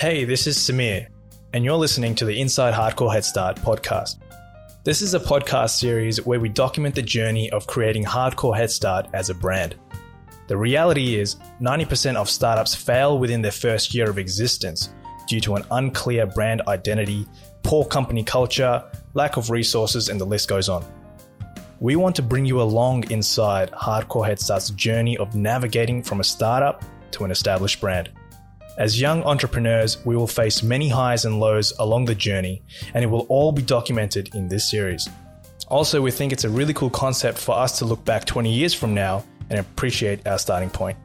Hey, this is Samir, and you're listening to the Inside Hardcore Headstart podcast. This is a podcast series where we document the journey of creating Hardcore Headstart as a brand. The reality is, 90% of startups fail within their first year of existence due to an unclear brand identity, poor company culture, lack of resources, and the list goes on. We want to bring you along inside Hardcore Headstart's journey of navigating from a startup to an established brand. As young entrepreneurs, we will face many highs and lows along the journey, and it will all be documented in this series. Also, we think it's a really cool concept for us to look back 20 years from now and appreciate our starting point.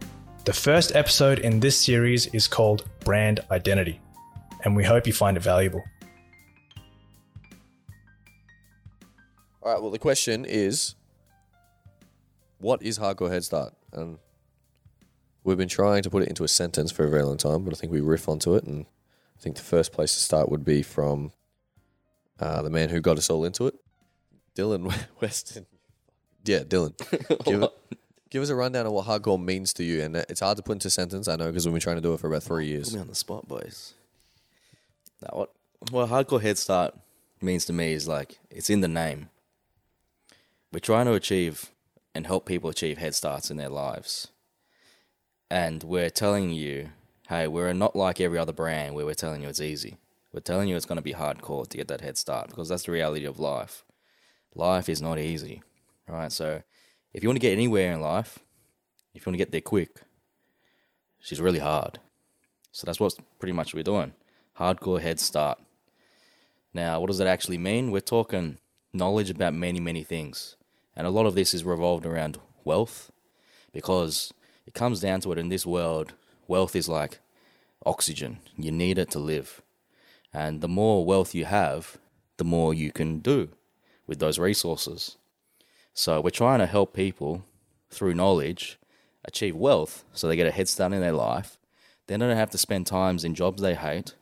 The first episode in this series is called Brand Identity, and we hope you find it valuable. All right. Well, the question is, what is hardcore head start? And we've been trying to put it into a sentence for a very long time, but I think we riff onto it, and I think the first place to start would be from uh, the man who got us all into it, Dylan Weston. Yeah, Dylan. Give, give us a rundown of what hardcore means to you, and it's hard to put into a sentence. I know because we've been trying to do it for about three years. Put me on the spot, boys. Now, what? Well, hardcore head start means to me is like it's in the name. We're trying to achieve and help people achieve head starts in their lives, and we're telling you, hey, we're not like every other brand where we're telling you it's easy. We're telling you it's going to be hardcore to get that head start because that's the reality of life. Life is not easy, right? So, if you want to get anywhere in life, if you want to get there quick, she's really hard. So that's what pretty much we're doing. Hardcore head start. Now, what does that actually mean? We're talking knowledge about many, many things. And a lot of this is revolved around wealth because it comes down to it in this world, wealth is like oxygen. You need it to live. And the more wealth you have, the more you can do with those resources. So we're trying to help people through knowledge achieve wealth so they get a head start in their life. Then They don't have to spend times in jobs they hate,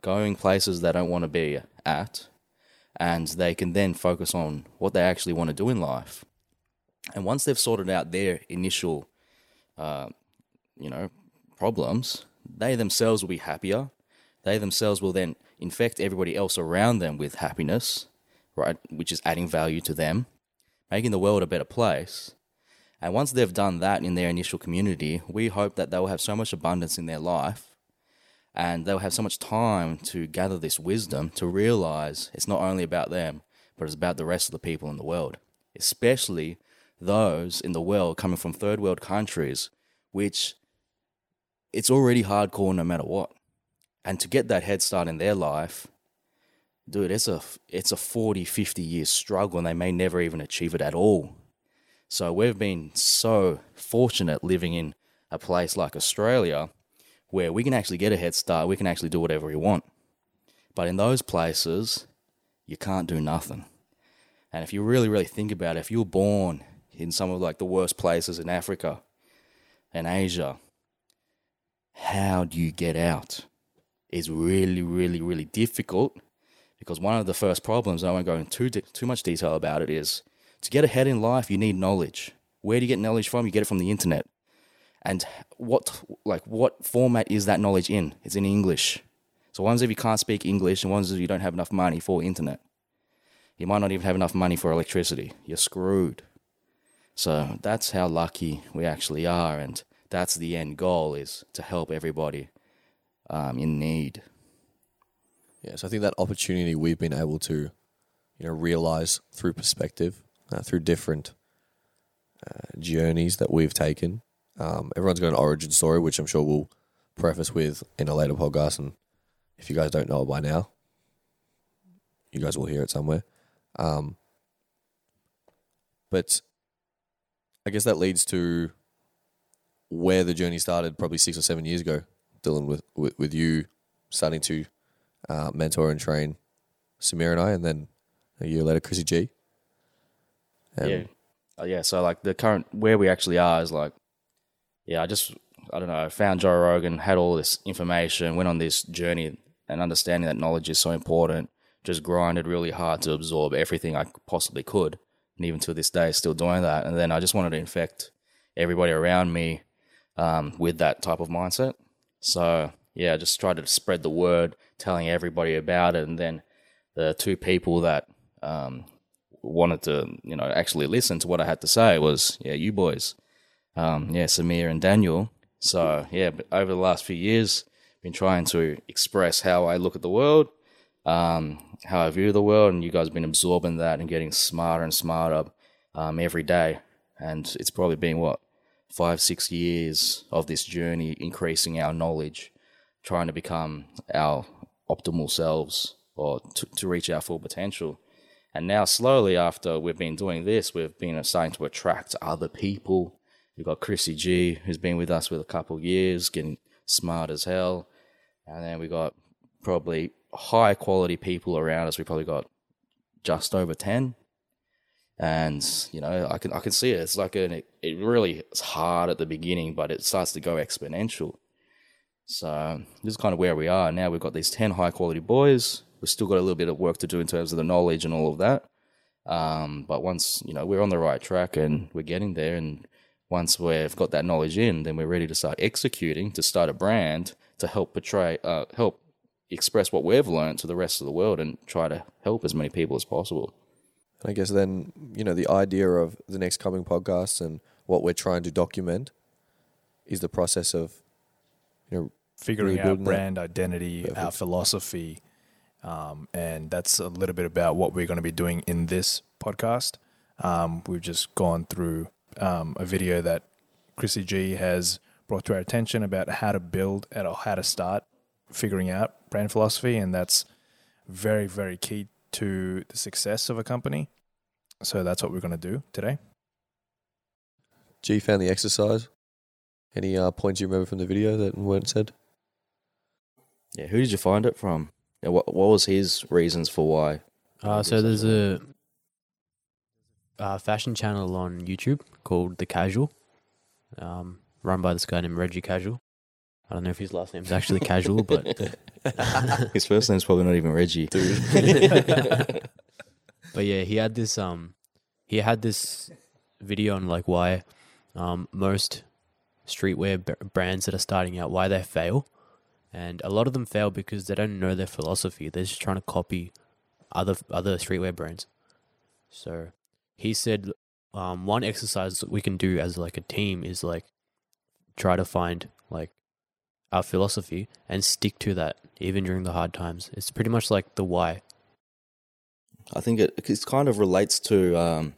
going places they don't want to be at, and they can then focus on what they actually want to do in life. And once they've sorted out their initial, uh, you know, problems, they themselves will be happier. They themselves will then infect everybody else around them with happiness, right? Which is adding value to them, making the world a better place. And once they've done that in their initial community, we hope that they'll have so much abundance in their life and they'll have so much time to gather this wisdom to realize it's not only about them, but it's about the rest of the people in the world, especially those in the world coming from third world countries, which it's already hardcore no matter what. And to get that head start in their life, dude, it's a it's a 40, 50 year struggle and they may never even achieve it at all. So we've been so fortunate living in a place like Australia where we can actually get a head start, we can actually do whatever we want. But in those places, you can't do nothing. And if you really, really think about it, if you were born in some of like the worst places in Africa and Asia, how do you get out? Is really, really, really difficult because one of the first problems, and I won't go into too, too much detail about it, is to get ahead in life, you need knowledge. Where do you get knowledge from? You get it from the internet. And what like what format is that knowledge in? It's in English. So ones if you can't speak English, and ones if you don't have enough money for internet. You might not even have enough money for electricity. You're screwed. So that's how lucky we actually are, and that's the end goal is to help everybody um, in need. Yeah, so I think that opportunity we've been able to, you know, realize through perspective, uh, through different uh, journeys that we've taken. Um, everyone's got an origin story, which I'm sure we'll preface with in a later podcast. And if you guys don't know it by now, you guys will hear it somewhere. Um, but I guess that leads to where the journey started probably six or seven years ago, Dylan, with, with, with you starting to uh, mentor and train Samir and I, and then a year later, Chrissy G. Yeah, uh, yeah. So like the current where we actually are is like, yeah. I just I don't know. Found Joe Rogan, had all this information, went on this journey, and understanding that knowledge is so important. Just grinded really hard to absorb everything I possibly could, and even to this day, still doing that. And then I just wanted to infect everybody around me um, with that type of mindset. So yeah, I just tried to spread the word, telling everybody about it, and then the two people that um, wanted to, you know, actually listen to what I had to say was, yeah, you boys, um, yeah, Samir and Daniel. So yeah, over the last few years, been trying to express how I look at the world, um, how I view the world, and you guys have been absorbing that and getting smarter and smarter um, every day. And it's probably been what five, six years of this journey, increasing our knowledge, trying to become our optimal selves or to, to reach our full potential. And now, slowly, after we've been doing this, we've been starting to attract other people. We've got Chrissy G, who's been with us for a couple years, getting smart as hell. And then we got probably high quality people around us. We probably got just over 10 and you know i can i can see it. It's like an it really it's hard at the beginning but it starts to go exponential. So this is kind of where we are. Now we've got these 10 high quality boys. We've still got a little bit of work to do in terms of the knowledge and all of that. Um, but once you know we're on the right track and we're getting there. And once we've got that knowledge in then we're ready to start executing to start a brand to help portray uh, help express what we've learned to the rest of the world and try to help as many people as possible And I guess then, you know, the idea of the next coming podcasts and what we're trying to document is the process of, you know, figuring Really out building that. brand identity, our philosophy, um, and that's a little bit about what we're going to be doing in this podcast. Um, we've just gone through um, a video that Chrissy G has brought to our attention about how to build and or how to start figuring out brand philosophy, and that's very, very key to the success of a company. So that's what we're going to do today. G found the exercise. Any uh, points you remember from the video that weren't said? Yeah, who did you find it from? Yeah, what what was his reasons for why? Uh, so there's a uh, fashion channel on YouTube called The Casual, um, run by this guy named Reggie Casual. I don't know if his last name's actually Casual, but his first name's probably not even Reggie. but yeah, he had this um, he had this video on like why um most streetwear b- brands that are starting out why they fail, and a lot of them fail because they don't know their philosophy. They're just trying to copy other other streetwear brands. So he said um, one exercise that we can do as like a team is like try to find like our philosophy and stick to that even during the hard times. It's pretty much like the why. I think it it kind of relates to um,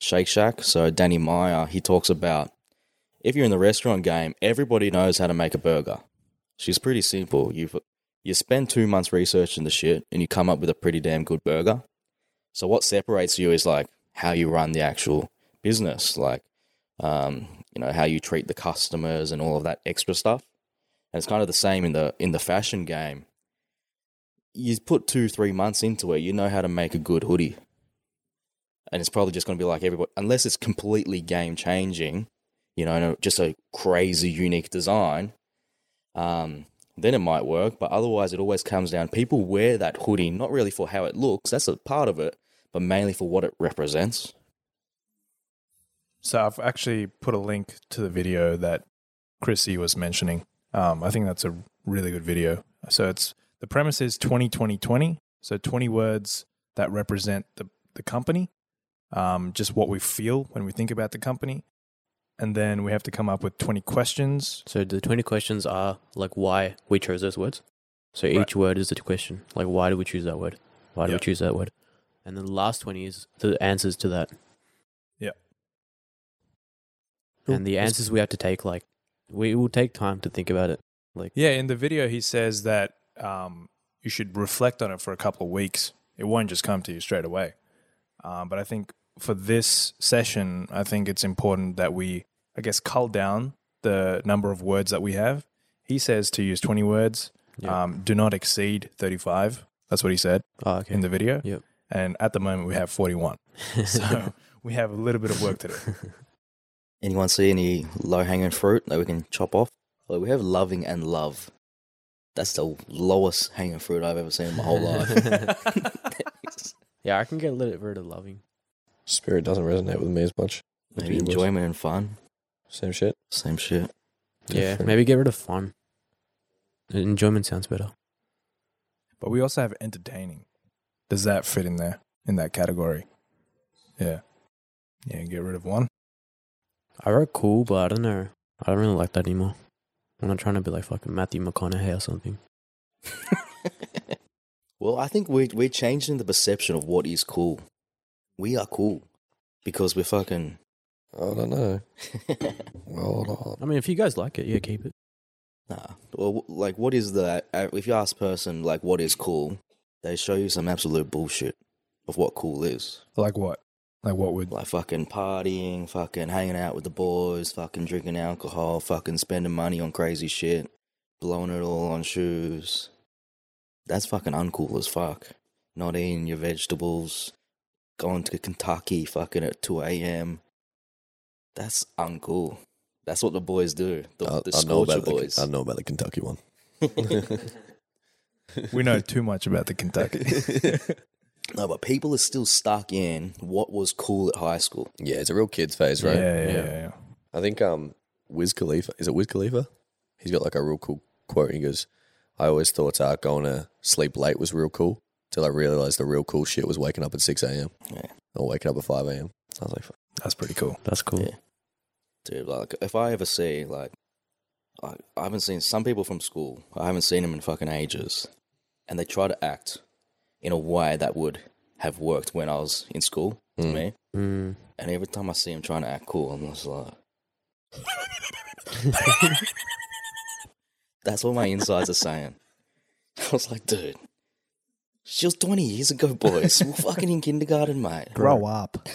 Shake Shack. So Danny Meyer, he talks about if you're in the restaurant game, everybody knows how to make a burger. She's pretty simple. You you spend two months researching the shit, and you come up with a pretty damn good burger. So what separates you is like how you run the actual business, like um, you know how you treat the customers and all of that extra stuff. And it's kind of the same in the in the fashion game you put two, three months into it, you know how to make a good hoodie. And it's probably just going to be like everybody, unless it's completely game changing, you know, just a crazy, unique design, um, then it might work. But otherwise, it always comes down people wear that hoodie not really for how it looks, that's a part of it, but mainly for what it represents. So I've actually put a link to the video that Chrissy was mentioning. Um, I think that's a really good video. So it's the premise is 20 20 20. So 20 words that represent the, the company, um, just what we feel when we think about the company. And then we have to come up with 20 questions. So the 20 questions are like why we chose those words. So Right. each word is a question. Like why do we choose that word? Why do Yep. we choose that word? And then the last 20 is the answers to that. Yep. And the answers we have to take like we will take time to think about it. Like Yeah, in the video, he says that um, you should reflect on it for a couple of weeks. It won't just come to you straight away. Um, but I think for this session, I think it's important that we, I guess, cull down the number of words that we have. He says to use 20 words. Yeah. Um, do not exceed 35. That's what he said oh, okay. in the video. Yep. And at the moment, we have 41. So we have a little bit of work to do. Anyone see any low hanging fruit that we can chop off? Well, we have loving and love. That's the lowest hanging fruit I've ever seen in my whole life. yeah, I can get a little rid of loving. Spirit doesn't resonate with me as much. Maybe What do you boys? enjoyment and fun. Same shit. Same shit. Yeah, Different. maybe get rid of fun. enjoyment sounds better. But we also have entertaining. Does that fit in there in that category? Yeah. Yeah, get rid of one. I wrote cool, but I don't know. I don't really like that anymore. I'm not trying to be like fucking Matthew McConaughey or something. well, I think we're we're changing the perception of what is cool. We are cool because we're fucking. I don't know. Hold on. I mean, if you guys like it, yeah, keep it. Nah. Well, like, what is the? uh, If you ask a person like what is cool, they show you some absolute bullshit of what cool is. Like what? Like what would Like fucking partying, fucking hanging out with the boys, fucking drinking alcohol, fucking spending money on crazy shit, blowing it all on shoes. That's fucking uncool as fuck. Not eating your vegetables, going to Kentucky fucking at 2 a.m. That's uncool. That's what the boys do. The, I, the I know about boys. the I know about the Kentucky one. we know too much about the Kentucky. no, but people are still stuck in what was cool at high school. Yeah, it's a real kids phase, right? yeah, yeah, Yeah. yeah. I think um Wiz Khalifa is it Wiz Khalifa? He's got like a real cool quote. He goes, "I always thought uh, going to sleep late was real cool till I realized the real cool shit was waking up at six a.m. Yeah. or waking up at five a.m." I was like, "Fuck." That's pretty cool. That's cool. Yeah. Dude, like if I ever see like I, I haven't seen some people from school. I haven't seen them in fucking ages, and they try to act in a way that would have worked when I was in school to Mm. me. Mm. And every time I see him trying to act cool, I'm just like, that's what my insides are saying. I was like, dude, she was 20 years ago, boys. We're fucking in kindergarten, mate. Grow up.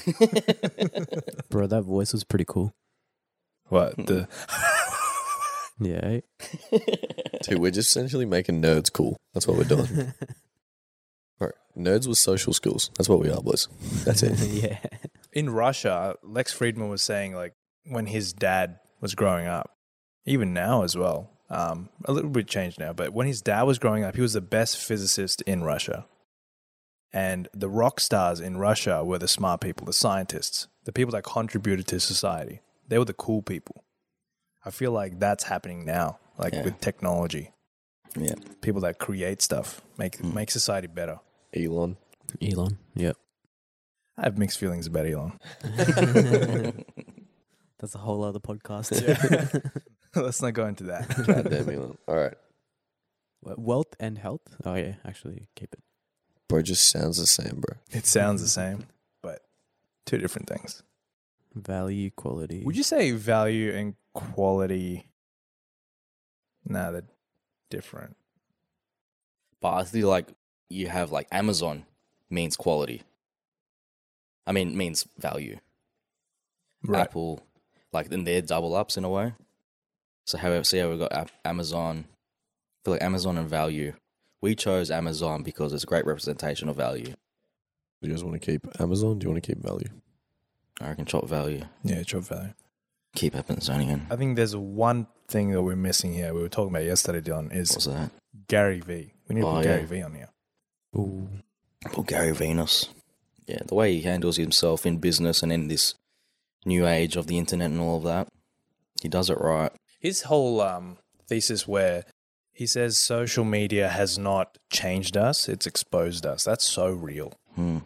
Bro, that voice was pretty cool. What the? Yeah. dude, we're just essentially making nerds cool. That's what we're doing. All right, nerds with social skills. That's what we are, boys. That's it. yeah. In Russia, Lex Fridman was saying like when his dad was growing up, even now as well. Um, a little bit changed now, but when his dad was growing up, he was the best physicist in Russia. And the rock stars in Russia were the smart people, the scientists, the people that contributed to society. They were the cool people. I feel like that's happening now, like Yeah. with technology. Yeah. People that create stuff make Mm. make society better. Elon. Elon. Yep. I have mixed feelings about Elon. That's a whole other podcast. Let's not go into that. Goddamn Elon. All right, Wealth and health. Oh yeah, actually keep it. bro. It just sounds the same, bro. It sounds the same, but two different things. Value, quality. Would you say value and quality? Nah, they're different. But I feel like you have like Amazon means quality. I mean, means value. Right. Apple, like then they're double ups in a way. So how see how we got Amazon? I feel like Amazon and value. We chose Amazon because it's a great representation of value. Do you guys want to keep Amazon? Do you want to keep value? I reckon chop value, Yeah, chop value. keep Amazonian. I think there's one thing that we're missing here. We were talking about yesterday, Dylan, is What's that? Gary Vee. We need to Oh, put yeah. Gary Vee on here. Ooh. Poor Gary Venus. Yeah, the way he handles himself in business and in this new age of the internet and all of that, he does it right. His whole um, thesis where he says social media has not changed us, it's exposed us. That's so real. Hmm.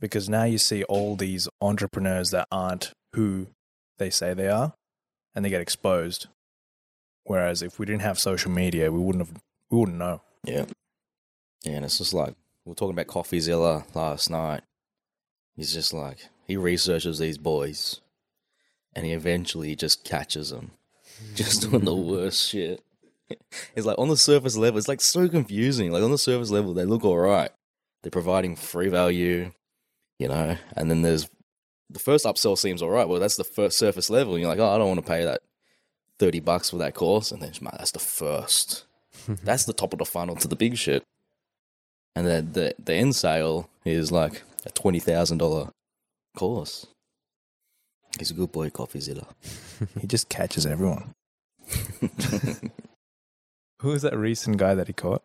because now you see all these entrepreneurs that aren't who they say they are and they get exposed whereas if we didn't have social media we wouldn't have we wouldn't know Yeah. Yeah, and it's just like we are talking about CoffeeZilla last night. He's just like he researches these boys, and he eventually just catches them, just doing the worst shit. It's like on the surface level, it's like so confusing. Like on the surface level, they look all right. They're providing free value, you know, and then there's the first upsell seems all right. Well, that's the first surface level. And You're like, oh, I don't want to pay that thirty bucks for that course, and then man, that's the first. That's the top of the funnel to the big shit. And then the the end sale is like a twenty thousand dollar course. He's a good boy, CoffeeZilla. he just catches everyone who was that recent guy that he caught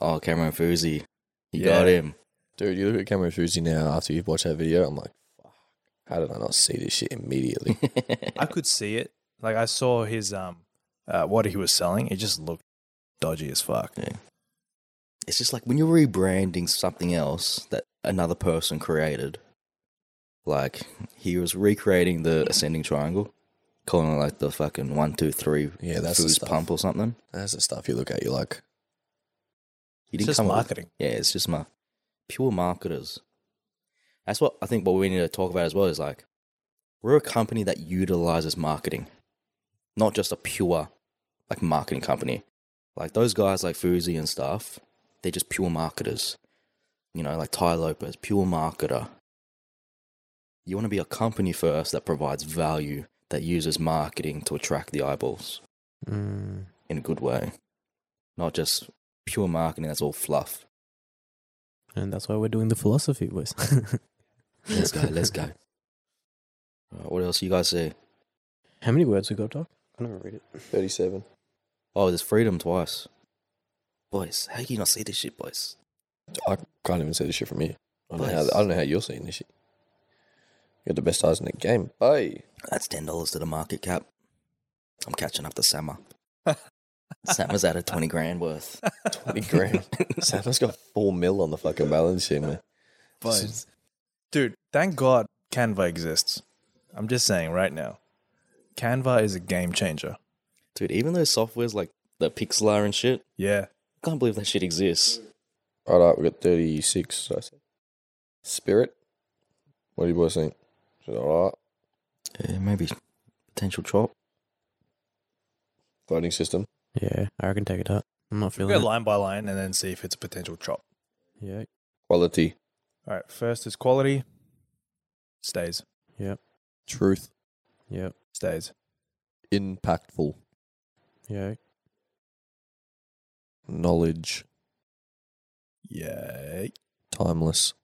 oh, Cameron Fous. He Yeah. got him. Dude, you look at Cameron Fous now after you've watched that video. I'm like, fuck. How did I not see this shit immediately? i could see it like i saw his um uh, what he was selling, it just looked dodgy as fuck. It's just like when you're rebranding something else that another person created. Like he was recreating the ascending triangle, calling it like the fucking one, two, three Yeah, that's the stuff. pump or something. That's the stuff you look at. You're like, He It's just come up with- marketing. Yeah, it's just my pure marketers. That's what I think. What we need to talk about as well is like we're a company that utilizes marketing, not just a pure like marketing company. Like those guys like Fous and stuff, they're just pure marketers. You know, like Tai Lopez, pure marketer. You want to be a company first that provides value that uses marketing to attract the eyeballs Mm. in a good way, not just pure marketing that's all fluff. And that's why we're doing the philosophy, boys. Let's go. Let's go. Alright, what else you guys see? How many words we got, Doc? I never read it. 37. Oh, there's freedom twice. Boys, how can you not see this shit, boys? I can't even see this shit from here. I don't, know how, I don't know how you're seeing this shit. You're the best eyes in the game. Hey. That's ten dollars to the market cap. I'm catching up to Sama. Sama's at a twenty grand worth. 20 grand. Sam's got 4 mil on the fucking balance sheet, man. But, dude, thank God Canva exists. I'm just saying right now, Canva is a game changer. Dude, even those softwares like the Pixlr and shit, Yeah. I can't believe that shit exists. All right, we got 36. I said. Spirit. What do you boys think? Is it all right? Yeah, maybe potential chop. Voting system. Yeah, I reckon take it out. I'm not We'll feeling go it. line by line and then see if it's a potential chop. Yeah, Quality. All right. First is quality. Stays. Yep. Truth. Yep. Stays. Impactful. yeah. Knowledge. Yay. Timeless.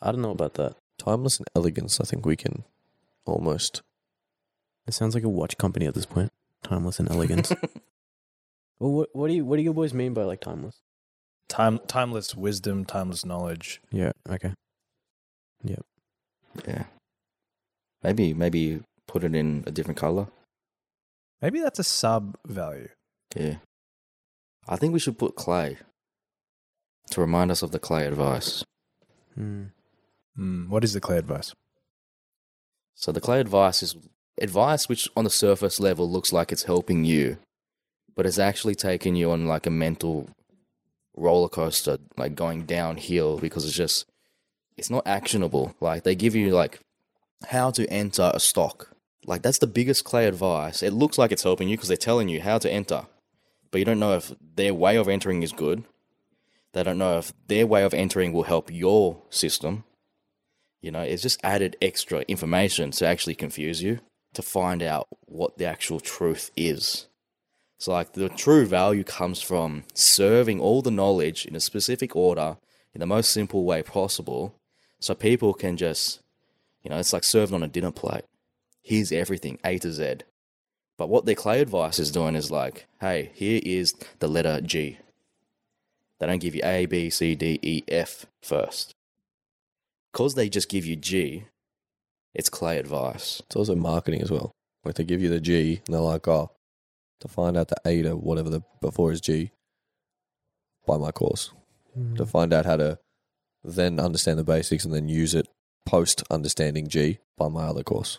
I don't know about that. Timeless and elegance, I think we can almost. It sounds like a watch company at this point. Timeless and elegance. well, what what do you what do you boys mean by like timeless? Time, timeless wisdom, timeless knowledge. Yeah. Okay. Yeah. Maybe maybe put it in a different color. Maybe that's a sub value. Yeah. I think we should put clay to remind us of the clay advice. Hmm. Hmm. what is the clay advice? So the clay advice is advice which on the surface level looks like it's helping you, but it's actually taking you on like a mental roller coaster, like going downhill because it's just it's not actionable. Like they give you like how to enter a stock. Like that's the biggest clay advice. It looks like it's helping you because they're telling you how to enter, but you don't know if their way of entering is good. They don't know if their way of entering will help your system. You know, it's just added extra information to actually confuse you to find out what the actual truth is. So, like, the true value comes from serving all the knowledge in a specific order in the most simple way possible so people can just, you know, it's like served on a dinner plate. Here's everything, A to Z. But what their clay advice is doing is like, hey, here is the letter G. They don't give you A, B, C, D, E, F first. Because they just give you G, it's clay advice. It's also marketing as well. Like they give you the G and they're like, oh, to find out the A to whatever the before is G, buy my course. Hmm. To find out how to then understand the basics and then use it post understanding G, buy my other course.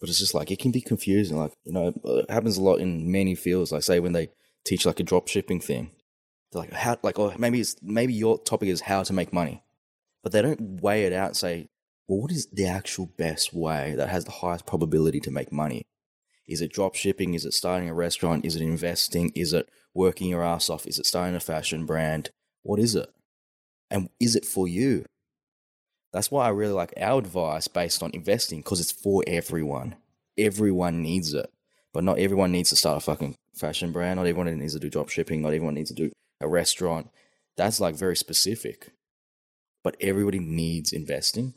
But it's just like, it can be confusing. Like, you know, it happens a lot in many fields. Like, say, when they teach like a drop shipping thing, they're like, how, like, oh, maybe it's, maybe your topic is how to make money. But they don't weigh it out and say, well, what is the actual best way that has the highest probability to make money? Is it drop shipping? Is it starting a restaurant? Is it investing? Is it working your ass off? Is it starting a fashion brand? What is it? And is it for you? That's why I really like our advice based on investing because it's for everyone. Everyone needs it, but not everyone needs to start a fucking fashion brand. Not everyone needs to do drop shipping. Not everyone needs to do a restaurant. That's like very specific, but everybody needs investing.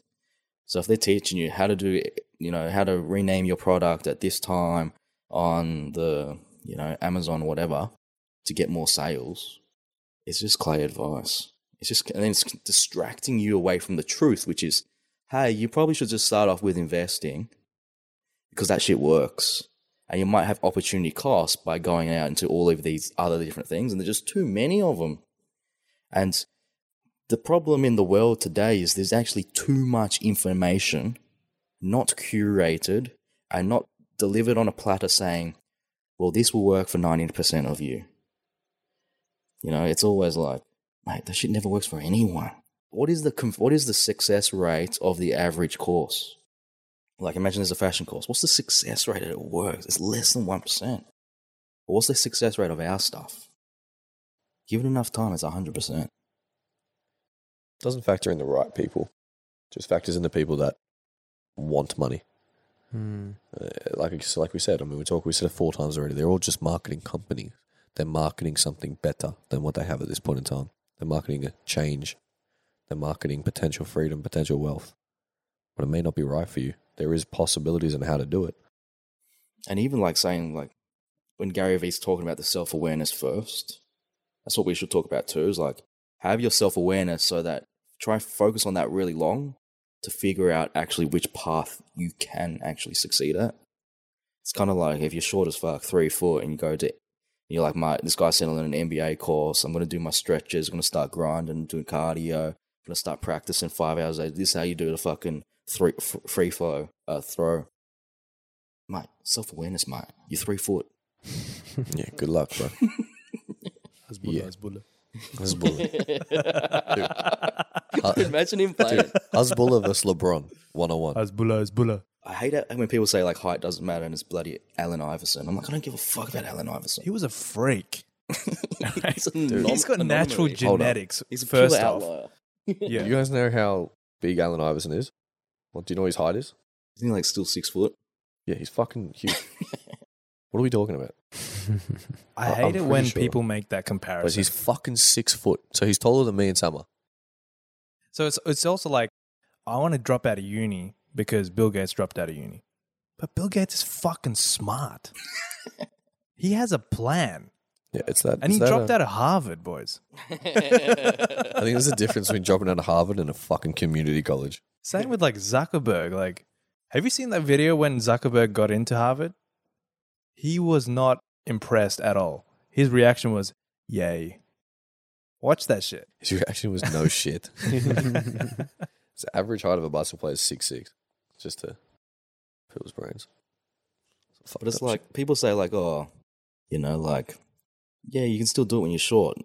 So if they're teaching you how to do, you know, how to rename your product at this time on the, you know, Amazon, whatever, to get more sales, it's just clay advice. It's just, and then it's distracting you away from the truth, which is, hey, you probably should just start off with investing because that shit works. and you might have opportunity cost by going out into all of these other different things, and there's just too many of them. And the problem in the world today is there's actually too much information, not curated and not delivered on a platter saying, well, this will work for 90% of you. You know, it's always like, mate, that shit never works for anyone. What is the what is the success rate of the average course? Like, imagine there's a fashion course. What's the success rate that it works? It's less than one percent. What's the success rate of our stuff? Given enough time, it's hundred percent. Doesn't factor in the right people. Just factors in the people that want money. Hmm. Uh, like like we said, I mean, we talked. We said it four times already. They're all just marketing companies. They're marketing something better than what they have at this point in time. They're marketing change. They're marketing potential freedom, potential wealth. But it may not be right for you. There is possibilities in how to do it. And even like saying like when Gary Vee's talking about the self awareness first, that's what we should talk about too. Is like have your self awareness so that try focus on that really long to figure out actually which path you can actually succeed at. It's kind of like if you're short as fuck, three foot, and you go to, you're like, my this guy's selling an NBA course. I'm gonna do my stretches. I'm gonna start grinding, doing cardio. I'm gonna start practicing five hours a day. This is how you do the fucking three f- free flow uh, throw. Mate, self awareness, mate. You're three foot. Yeah, good luck, bro. Yeah. Hasbulla. Uh, Imagine him playing. Hasbulla versus LeBron, one on one. Hasbulla, Hasbulla. I hate it when people say like height doesn't matter and it's bloody Allen Iverson. I'm like, I don't give a fuck about Allen Iverson. He was a freak. He's, a He's nom- got natural anomaly. Hold genetics. He's a first pure off. outlier. Yeah. You guys know how big Allen Iverson is? Well, do you know what his height is? Isn't he like still six foot? Yeah, he's fucking huge. what are we talking about? I I- I'm hate it when sure. people make that comparison. But he's fucking six foot. So he's taller than me in summer. So it's it's also like I want to drop out of uni because Bill Gates dropped out of uni. But Bill Gates is fucking smart. he has a plan. Yeah, it's that. And he that, dropped uh, out of Harvard, boys. I think there's a difference between dropping out of Harvard and a fucking community college. Same with like Zuckerberg. Like, have you seen that video when Zuckerberg got into Harvard? He was not impressed at all. His reaction was, "Yay." Watch that shit. His reaction was no shit. the average height of a basketball player is six six. Just to fill his brains. But it's like people say like, oh, you know, like, yeah, you can still do it when you're short.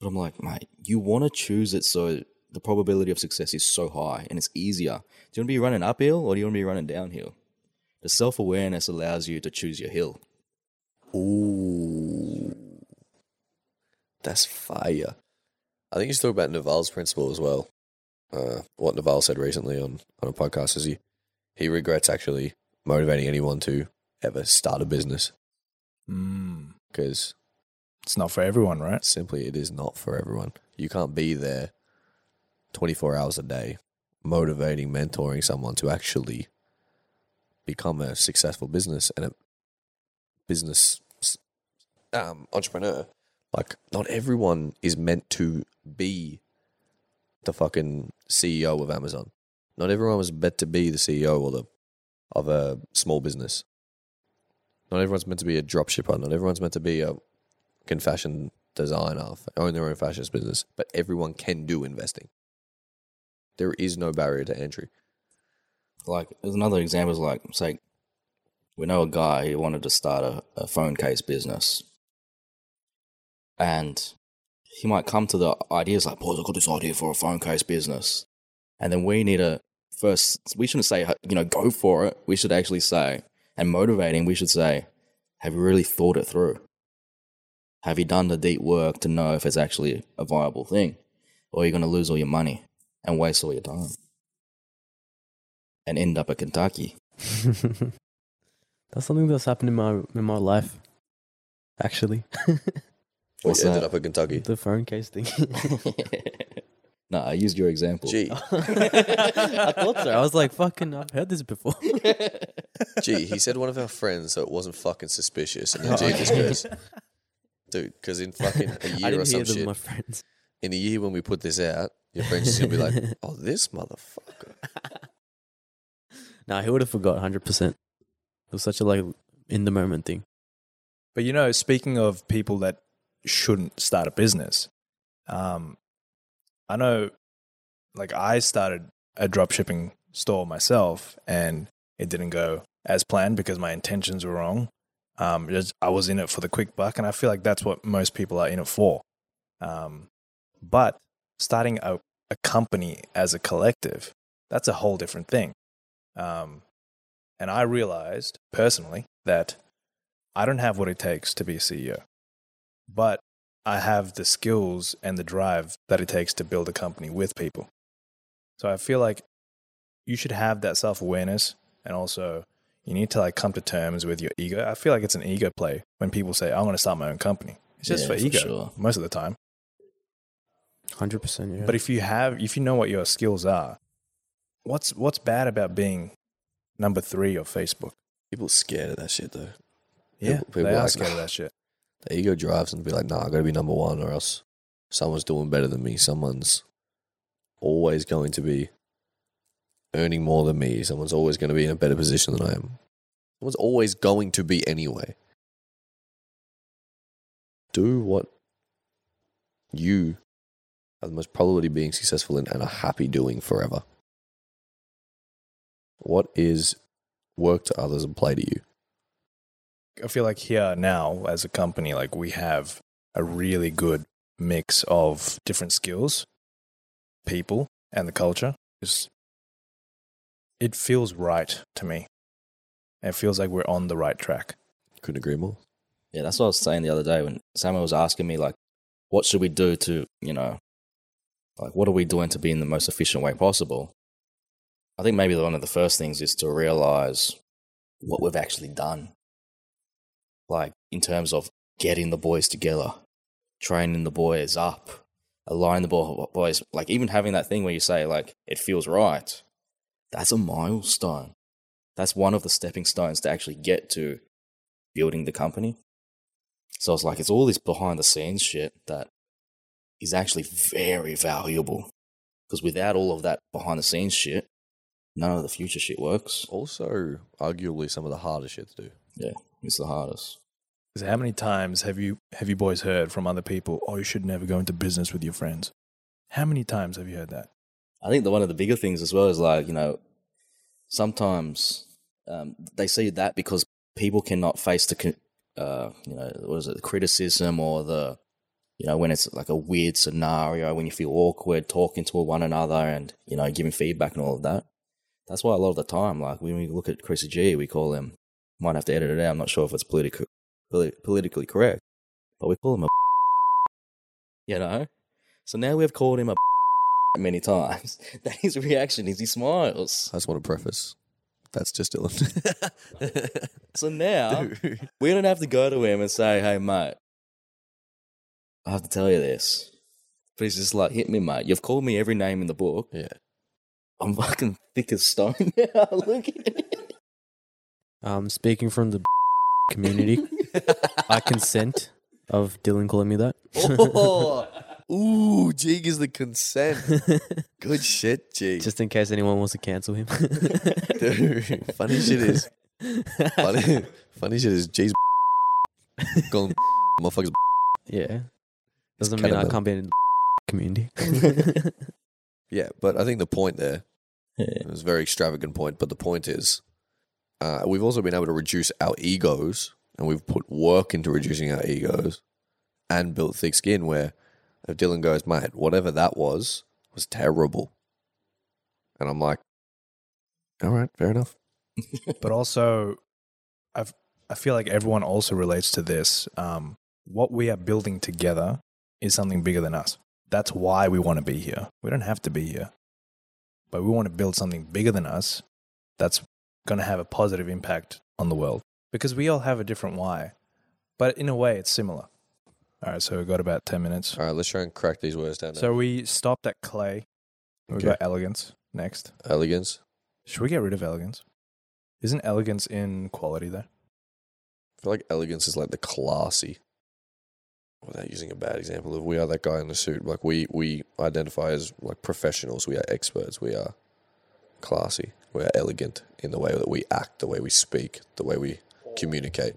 But I'm like, mate, you want to choose it so the probability of success is so high and it's easier. Do you want to be running uphill or do you want to be running downhill? The self awareness allows you to choose your hill. Ooh, that's fire. I think you should talk about Naval's principle as well. Uh, what Naval said recently on, on a podcast is he he regrets actually motivating anyone to ever start a business Mm, because it's not for everyone, right? simply it is not for everyone. You can't be there 24 hours a day motivating, mentoring someone to actually become a successful business and a business um, entrepreneur. Like, not everyone is meant to be the fucking CEO of Amazon. Not everyone was meant to be the CEO or the of a small business. Not everyone's meant to be a dropshipper. Not everyone's meant to be a fashion designer, own their own fashion business, but everyone can do investing. There is no barrier to entry. Like, there's another example is like, say, we know a guy who wanted to start a, a phone case business. And he might come to the ideas like, boys, I've got this idea for a phone case business. And then we need to first, we shouldn't say, you know, go for it. We should actually say, and motivating, we should say, have you really thought it through? Have you done the deep work to know if it's actually a viable thing? Or you're you going to lose all your money and waste all your time? And end up at Kentucky. that's something that's happened in my in my life, actually. We What's ended that? up at Kentucky. the phone case thing. no, I used your example. Gee, I thought so. I was like, fucking, I've heard this before. gee, he said one of our friends, so it wasn't fucking suspicious. And then G just goes, dude, because in fucking a I year or didn't some hear them, shit, my friends. in a year when we put this out, your friend's just gonna be like, oh, this motherfucker. Nah, he would have forgot 100%. It was such a like in the moment thing. But you know, speaking of people that shouldn't start a business, um, I know, like I started a dropshipping store myself, and it didn't go as planned because my intentions were wrong. Um, just, I was in it for the quick buck, and I feel like that's what most people are in it for. Um, but starting a, a company as a collective, that's a whole different thing. Um, and I realized personally that I don't have what it takes to be a CEO, but I have the skills and the drive that it takes to build a company with people. So I feel like you should have that self awareness and also you need to like come to terms with your ego. I feel like it's an ego play when people say, I'm going to start my own company. It's just Yeah, for for ego sure. most of the time. Hundred percent. Yeah. But if you have, if you know what your skills are, what's what's bad about being number three of Facebook? People scared of that shit though. Yeah, People- people they are like- scared of that shit. The ego drives to be like, nah, I gotta be number one or else someone's doing better than me. Someone's always going to be earning more than me. Someone's always going to be in a better position than I am. Someone's always going to be anyway. Do what you are the most probability being successful in and are happy doing forever. What is work to others and play to you? I feel like here now as a company, like we have a really good mix of different skills, people, and the culture. It feels right to me. It feels like we're on the right track. Couldn't agree more. Yeah, that's what I was saying the other day when Samuel was asking me, like, what should we do to, you know, like, what are we doing to be in the most efficient way possible? I think maybe one of the first things is to realize what we've actually done. Like, in terms of getting the boys together, training the boys up, aligning the boys, like, even having that thing where you say, like, it feels right. That's a milestone. That's one of the stepping stones to actually get to building the company. So it's like it's all this behind the scenes shit that is actually very valuable. Because without all of that behind the scenes shit, none of the future shit works. Also, arguably some of the hardest shit to do. Yeah, it's the hardest. how many times have you have you boys heard from other people, "Oh, you should never go into business with your friends"? How many times have you heard that? I think that one of the bigger things as well is like, you know, sometimes um, they see that because people cannot face the, uh, you know, what is it, the criticism or the, you know, when it's like a weird scenario, when you feel awkward talking to one another and, you know, giving feedback and all of that. That's why a lot of the time, like when we look at Chrissy G, we call him, might have to edit it out. I'm not sure if it's political, polit- politically correct, but we call him a, you know? So now we've called him a many times that his reaction is he smiles. I just want to preface. That's just Dylan. So now Dude. we don't have to go to him and say, "Hey, mate, I have to tell you this." But he's just like, "Hit me, mate. You've called me every name in the book. Yeah. I'm fucking thick as stone now. Look at it." Um, speaking from the community, I consent of Dylan calling me that. Oh, ooh, Jig is the consent. Good shit, Jig. Just in case anyone wants to cancel him. Dude, funny shit is funny. funny shit is Jig's going motherfuckers. yeah. Doesn't mean I can't be in the community. Yeah, but I think the point there Yeah. it was a very extravagant point. But the point is, uh, we've also been able to reduce our egos, and we've put work into reducing our egos, and built thick skin. Where if Dylan goes, mate, whatever that was was terrible, and I'm like, all right, fair enough. but also I've, i feel like everyone also relates to this um, what we are building together is something bigger than us that's why we want to be here we don't have to be here but we want to build something bigger than us that's going to have a positive impact on the world because we all have a different why but in a way it's similar all right so we've got about 10 minutes All right, let's try and crack these words down. so we stopped at clay we've Okay. got elegance next elegance. should we get rid of elegance isn't elegance in quality though I feel like elegance is like the classy. Without using a bad example of we are that guy in the suit. Like we we identify as like professionals. We are experts. We are classy. We are elegant in the way that we act, the way we speak, the way we communicate.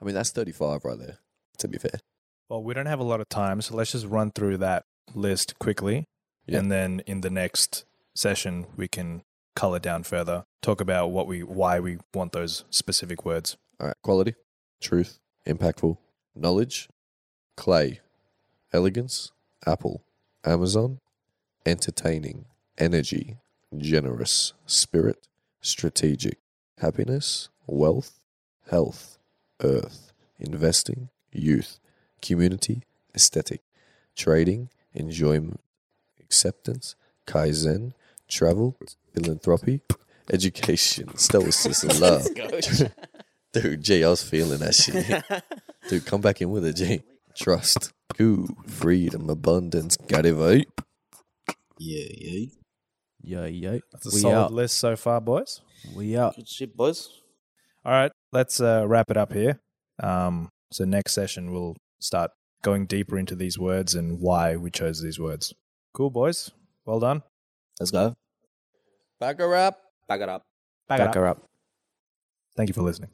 I mean, that's 35 right there, to be fair. Well, we don't have a lot of time, so let's just run through that list quickly. Yeah. And then in the next session, we can color down further, talk about what we, why we want those specific words. All right, quality, truth, impactful, knowledge, clay, elegance, apple, Amazon, entertaining, energy, generous, spirit, strategic, happiness, wealth, health, earth, investing, youth, community, aesthetic, trading, enjoyment, acceptance, kaizen, travel, philanthropy, education, stoicism, love. Dude, G, I was feeling that shit. Dude, come back in with it, G. Trust, ooh, freedom, abundance, got it right. Yeah, yeah. Yeah, yeah. That's a we solid out. list so far, boys. We out. Good shit, boys. All right, let's uh, wrap it up here. Um, so next session we'll start going deeper into these words and why we chose these words. Cool, boys. Well done. Let's go. Back her up. Back it up. Back, Back her up. Thank you for listening.